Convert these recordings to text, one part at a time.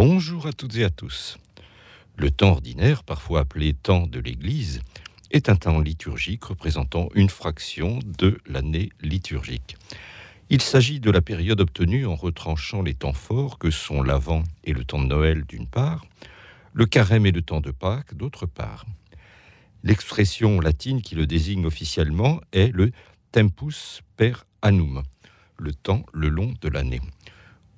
Bonjour à toutes et à tous. Le temps ordinaire, parfois appelé temps de l'Église, est un temps liturgique représentant une fraction de l'année liturgique. Il s'agit de la période obtenue en retranchant les temps forts que sont l'Avent et le temps de Noël d'une part, le carême et le temps de Pâques d'autre part. L'expression latine qui le désigne officiellement est le tempus per annum, le temps le long de l'année.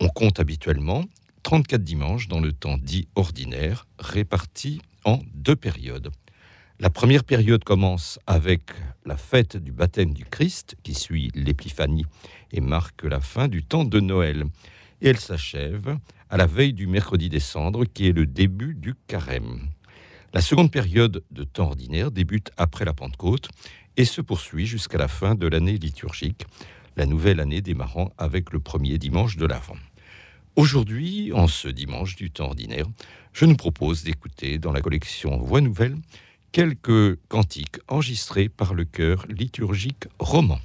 On compte habituellement 34 dimanches dans le temps dit ordinaire, répartis en deux périodes. La première période commence avec la fête du baptême du Christ, qui suit l'épiphanie et marque la fin du temps de Noël. Et elle s'achève à la veille du mercredi décembre, qui est le début du carême. La seconde période de temps ordinaire débute après la Pentecôte et se poursuit jusqu'à la fin de l'année liturgique, la nouvelle année démarrant avec le premier dimanche de l'Avent. Aujourd'hui, en ce dimanche du temps ordinaire, je nous propose d'écouter dans la collection Voix Nouvelles quelques cantiques enregistrés par le chœur liturgique roman.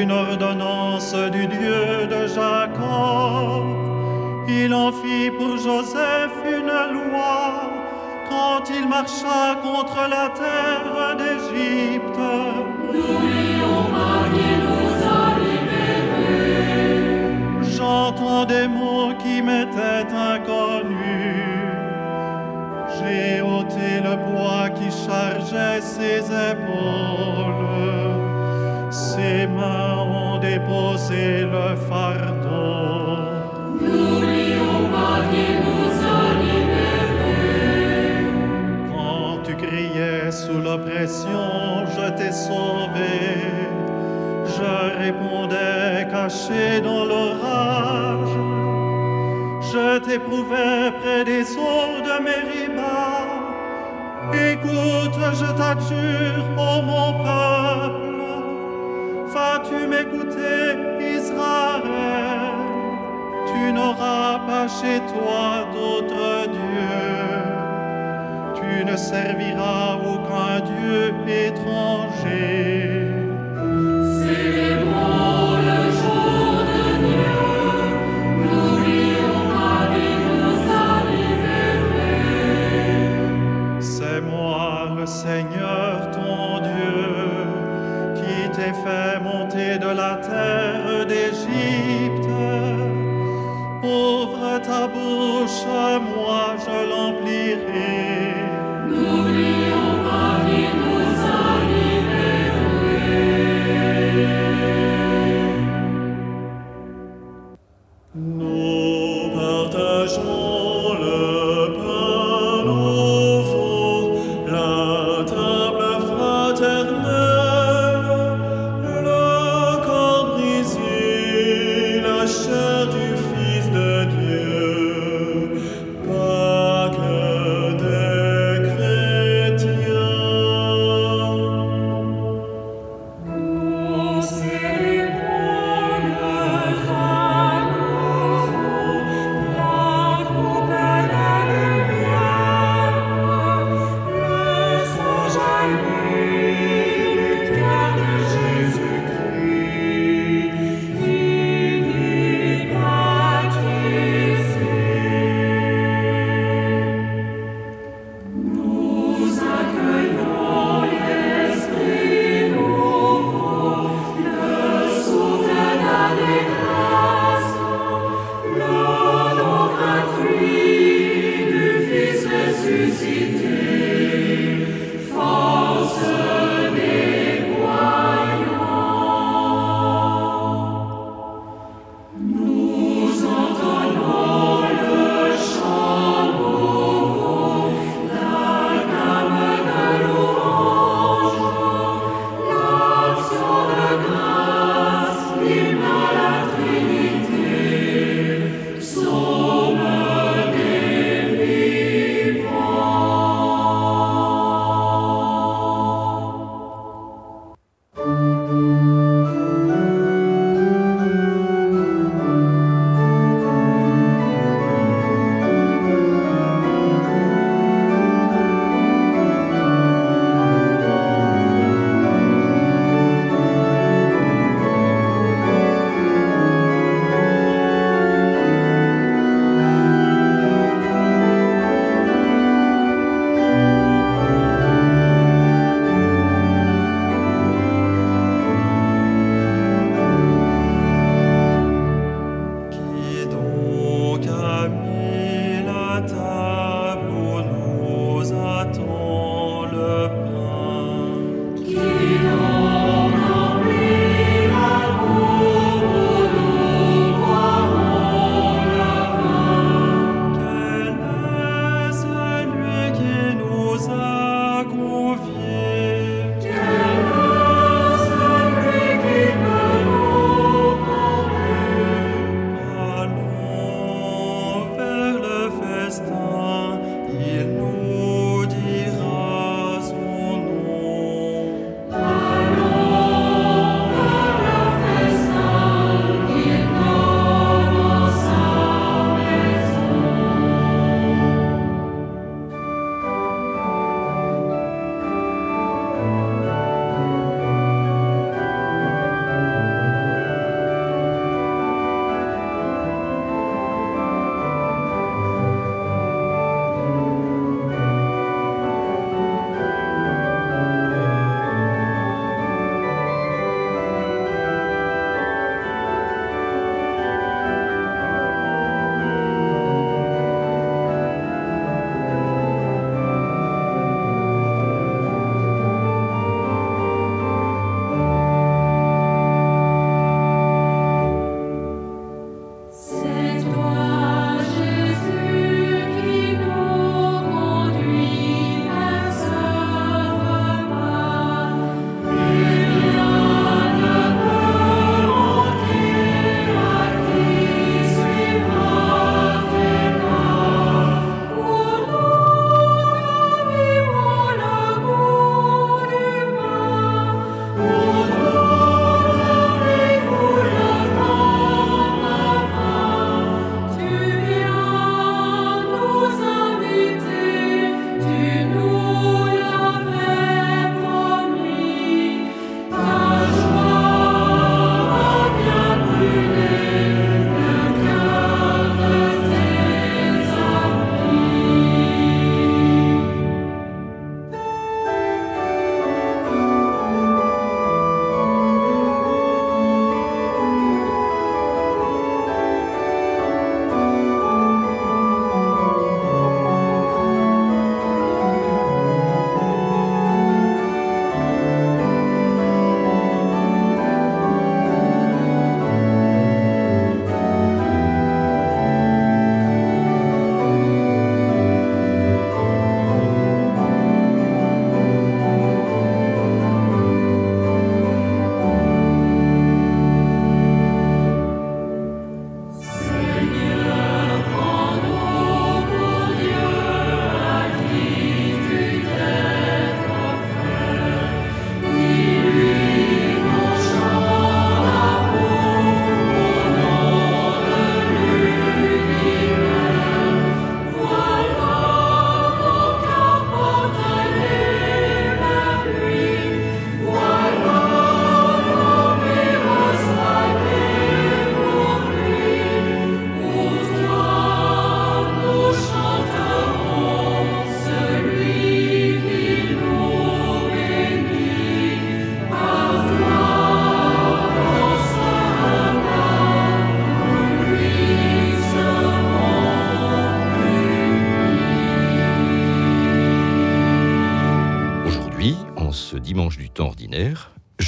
Une ordonnance du Dieu de Jacob. Il en fit pour Joseph une loi quand il marcha contre la terre d'Égypte. Nous. J'entends des mots qui m'étaient inconnus. J'ai ôté le poids qui chargeait ses épaules. Ses mains déposé le fardeau. N'oublions pas qu'il nous a libérés. Quand tu criais sous l'oppression, je t'ai sauvé. Je répondais caché dans l'orage. Je t'éprouvais près des eaux de Mériba. Écoute, je t'adjure, ô mon peuple. Vas-tu m'écouter, Israël? Tu n'auras pas chez toi d'autre Dieu. Tu ne serviras aucun Dieu étranger. Bouche, moi je l'emplirai. N'oublions pas qu'il nous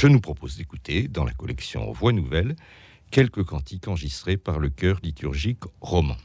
je nous propose d'écouter, dans la collection Voix Nouvelle, quelques cantiques enregistrés par le chœur liturgique roman.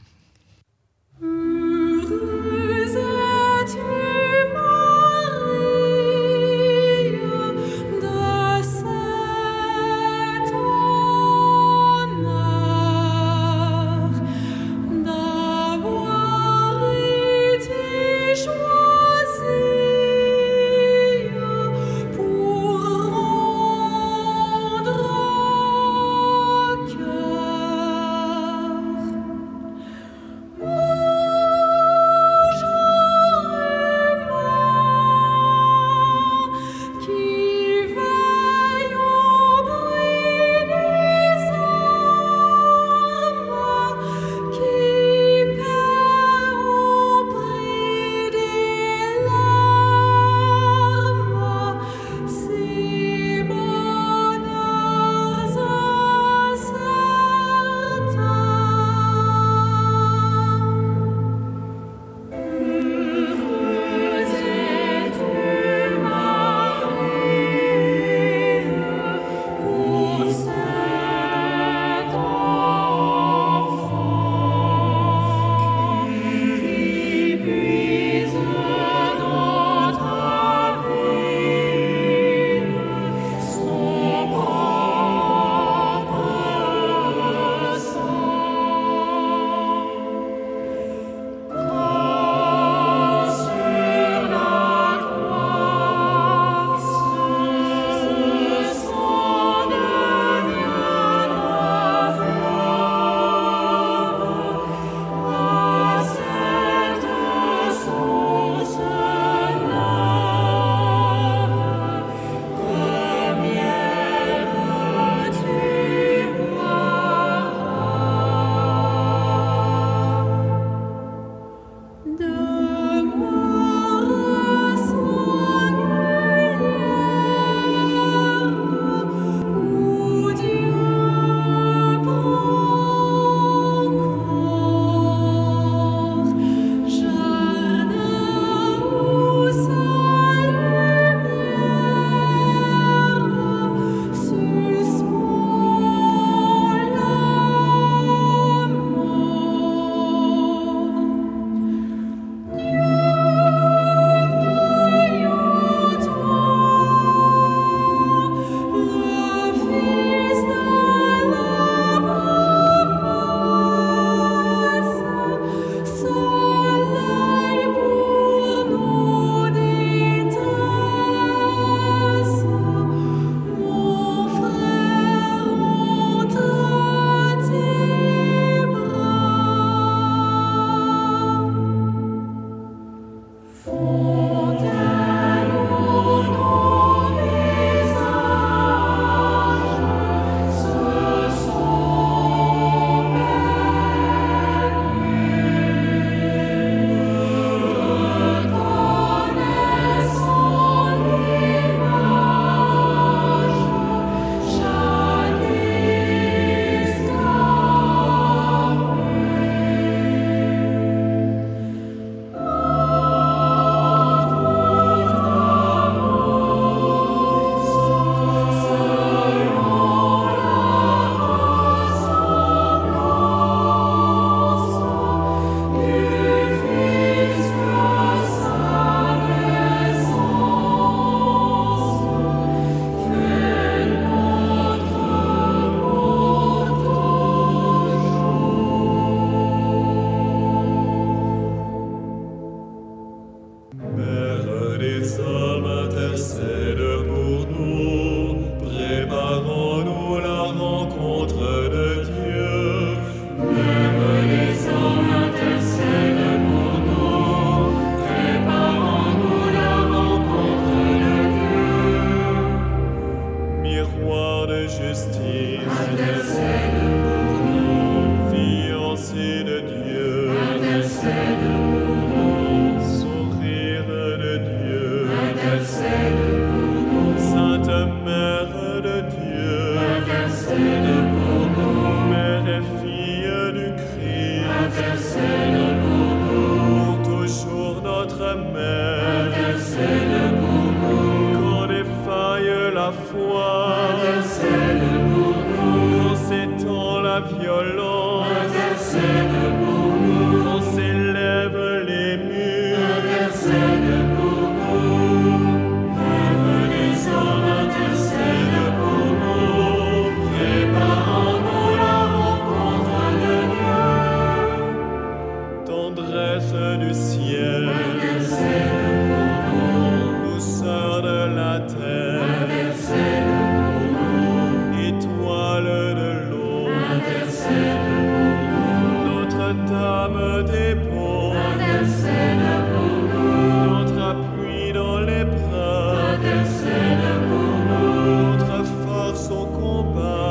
Combat.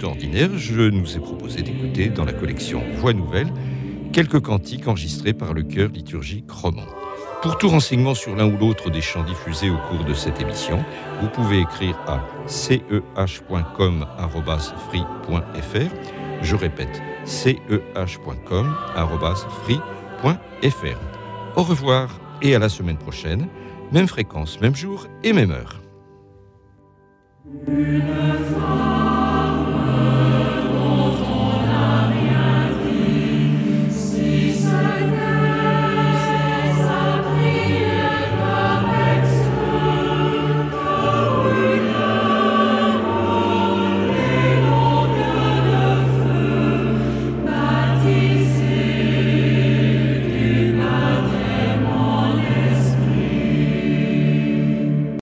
Dimanche du temps ordinaire, je nous ai proposé d'écouter dans la collection Voix Nouvelle quelques cantiques enregistrés par le chœur liturgique roman. Pour tout renseignement sur l'un ou l'autre des chants diffusés au cours de cette émission, vous pouvez écrire à ceh.com.free.fr. Je répète, ceh.com.free.fr. Au revoir et à la semaine prochaine, même fréquence, même jour et même heure.